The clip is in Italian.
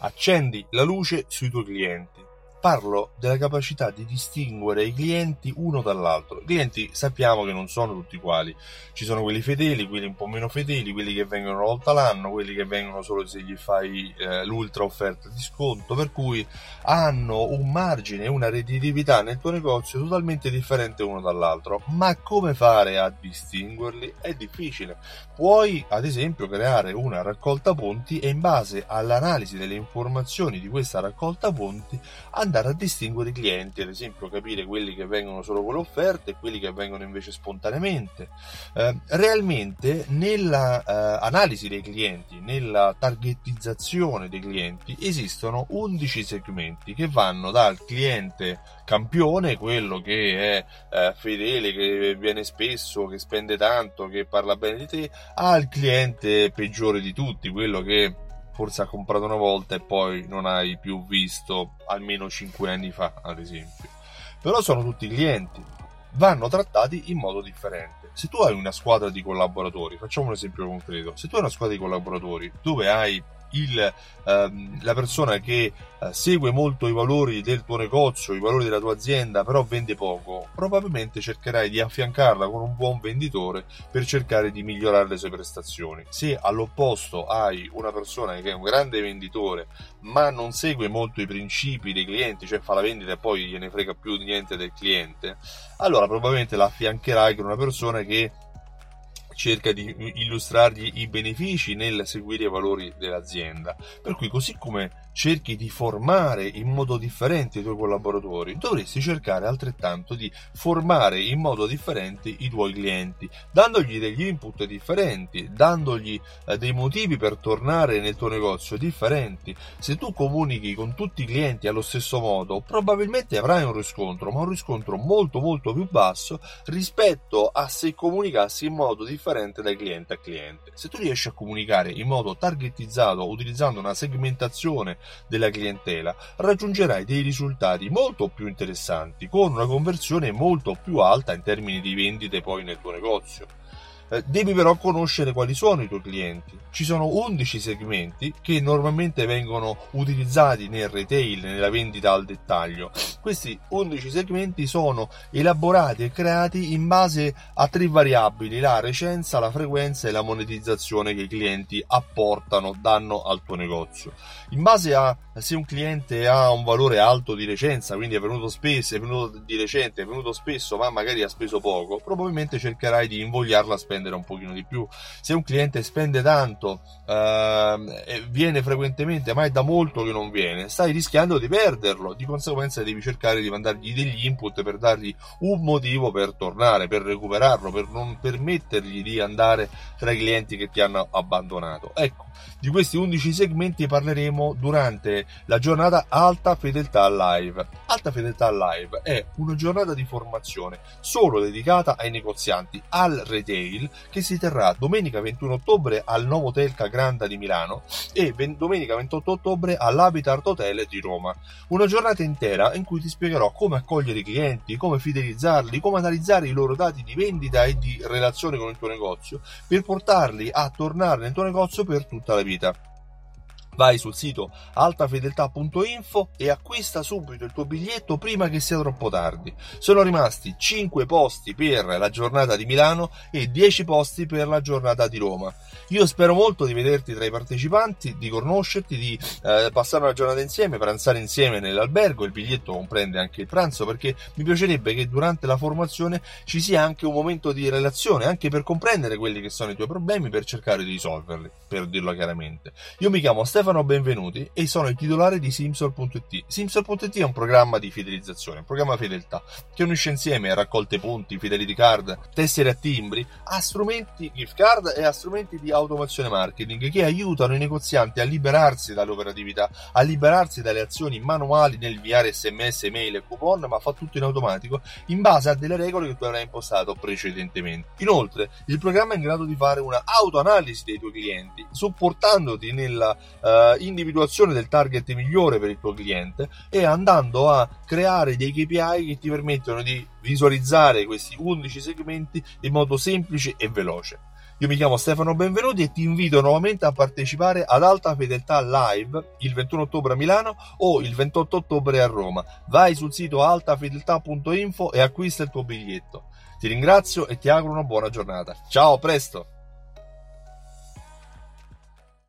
accendi la luce sui tuoi clienti parlo della capacità di distinguere i clienti uno dall'altro. I clienti sappiamo che non sono tutti uguali, ci sono quelli fedeli, quelli un po' meno fedeli, quelli che vengono una volta l'anno, quelli che vengono solo se gli fai eh, l'ultra offerta di sconto, per cui hanno un margine, una redditività nel tuo negozio totalmente differente uno dall'altro. Ma come fare a distinguerli? È difficile. Puoi ad esempio creare una raccolta punti e in base all'analisi delle informazioni di questa raccolta punti andare a distinguere i clienti, ad esempio capire quelli che vengono solo con l'offerta e quelli che vengono invece spontaneamente. Eh, realmente nella eh, dei clienti, nella targetizzazione dei clienti esistono 11 segmenti che vanno dal cliente campione, quello che è eh, fedele, che viene spesso, che spende tanto, che parla bene di te, al cliente peggiore di tutti, quello che forse ha comprato una volta e poi non hai più visto almeno 5 anni fa, ad esempio. Però sono tutti clienti, vanno trattati in modo differente. Se tu hai una squadra di collaboratori, facciamo un esempio concreto, se tu hai una squadra di collaboratori dove hai il, ehm, la persona che eh, segue molto i valori del tuo negozio, i valori della tua azienda, però vende poco, probabilmente cercherai di affiancarla con un buon venditore per cercare di migliorare le sue prestazioni. Se all'opposto hai una persona che è un grande venditore, ma non segue molto i principi dei clienti, cioè fa la vendita e poi gliene frega più niente del cliente, allora probabilmente la affiancherai con una persona che cerca di illustrargli i benefici nel seguire i valori dell'azienda. Per cui così come cerchi di formare in modo differente i tuoi collaboratori, dovresti cercare altrettanto di formare in modo differente i tuoi clienti, dandogli degli input differenti, dandogli eh, dei motivi per tornare nel tuo negozio differenti. Se tu comunichi con tutti i clienti allo stesso modo, probabilmente avrai un riscontro, ma un riscontro molto molto più basso rispetto a se comunicassi in modo differente da cliente a cliente. Se tu riesci a comunicare in modo targetizzato utilizzando una segmentazione della clientela, raggiungerai dei risultati molto più interessanti con una conversione molto più alta in termini di vendite poi nel tuo negozio. Eh, devi però conoscere quali sono i tuoi clienti. Ci sono 11 segmenti che normalmente vengono utilizzati nel retail, nella vendita al dettaglio. Questi 11 segmenti sono elaborati e creati in base a tre variabili, la recenza, la frequenza e la monetizzazione che i clienti apportano, danno al tuo negozio. In base a se un cliente ha un valore alto di recenza, quindi è venuto spesso, è venuto di recente, è venuto spesso, ma magari ha speso poco, probabilmente cercherai di invogliarlo a spendere spendere un pochino di più. Se un cliente spende tanto eh, e viene frequentemente, ma è da molto che non viene, stai rischiando di perderlo. Di conseguenza devi cercare di mandargli degli input per dargli un motivo per tornare, per recuperarlo, per non permettergli di andare tra i clienti che ti hanno abbandonato. Ecco, di questi 11 segmenti parleremo durante la giornata Alta Fedeltà Live. Alta Fedeltà Live è una giornata di formazione solo dedicata ai negozianti, al retail, che si terrà domenica 21 ottobre al Novo Telca Granda di Milano e domenica 28 ottobre all'Habitat Hotel di Roma. Una giornata intera in cui ti spiegherò come accogliere i clienti, come fidelizzarli, come analizzare i loro dati di vendita e di relazione con il tuo negozio per portarli a tornare nel tuo negozio per tutta la vita. Vai sul sito altafedeltà.info e acquista subito il tuo biglietto prima che sia troppo tardi. Sono rimasti 5 posti per la giornata di Milano e 10 posti per la giornata di Roma. Io spero molto di vederti tra i partecipanti, di conoscerti, di eh, passare una giornata insieme, pranzare insieme nell'albergo. Il biglietto comprende anche il pranzo perché mi piacerebbe che durante la formazione ci sia anche un momento di relazione, anche per comprendere quelli che sono i tuoi problemi, per cercare di risolverli, per dirlo chiaramente. Io mi chiamo Stefano Benvenuti e sono il titolare di Simsol.it. Simsol.it è un programma di fidelizzazione, un programma fedeltà che unisce insieme raccolte punti, fidelity card, tessere a timbri, a strumenti gift card e a strumenti di automazione marketing che aiutano i negozianti a liberarsi dall'operatività, a liberarsi dalle azioni manuali nel inviare sms, email e coupon, ma fa tutto in automatico in base a delle regole che tu avrai impostato precedentemente. Inoltre, il programma è in grado di fare una autoanalisi dei tuoi clienti, supportandoti nella uh, individuazione del target migliore per il tuo cliente e andando a creare dei KPI che ti permettono di visualizzare questi 11 segmenti in modo semplice e veloce. Io mi chiamo Stefano Benvenuti e ti invito nuovamente a partecipare ad Alta Fedeltà Live il 21 ottobre a Milano o il 28 ottobre a Roma. Vai sul sito altafedeltà.info e acquista il tuo biglietto. Ti ringrazio e ti auguro una buona giornata. Ciao, a presto!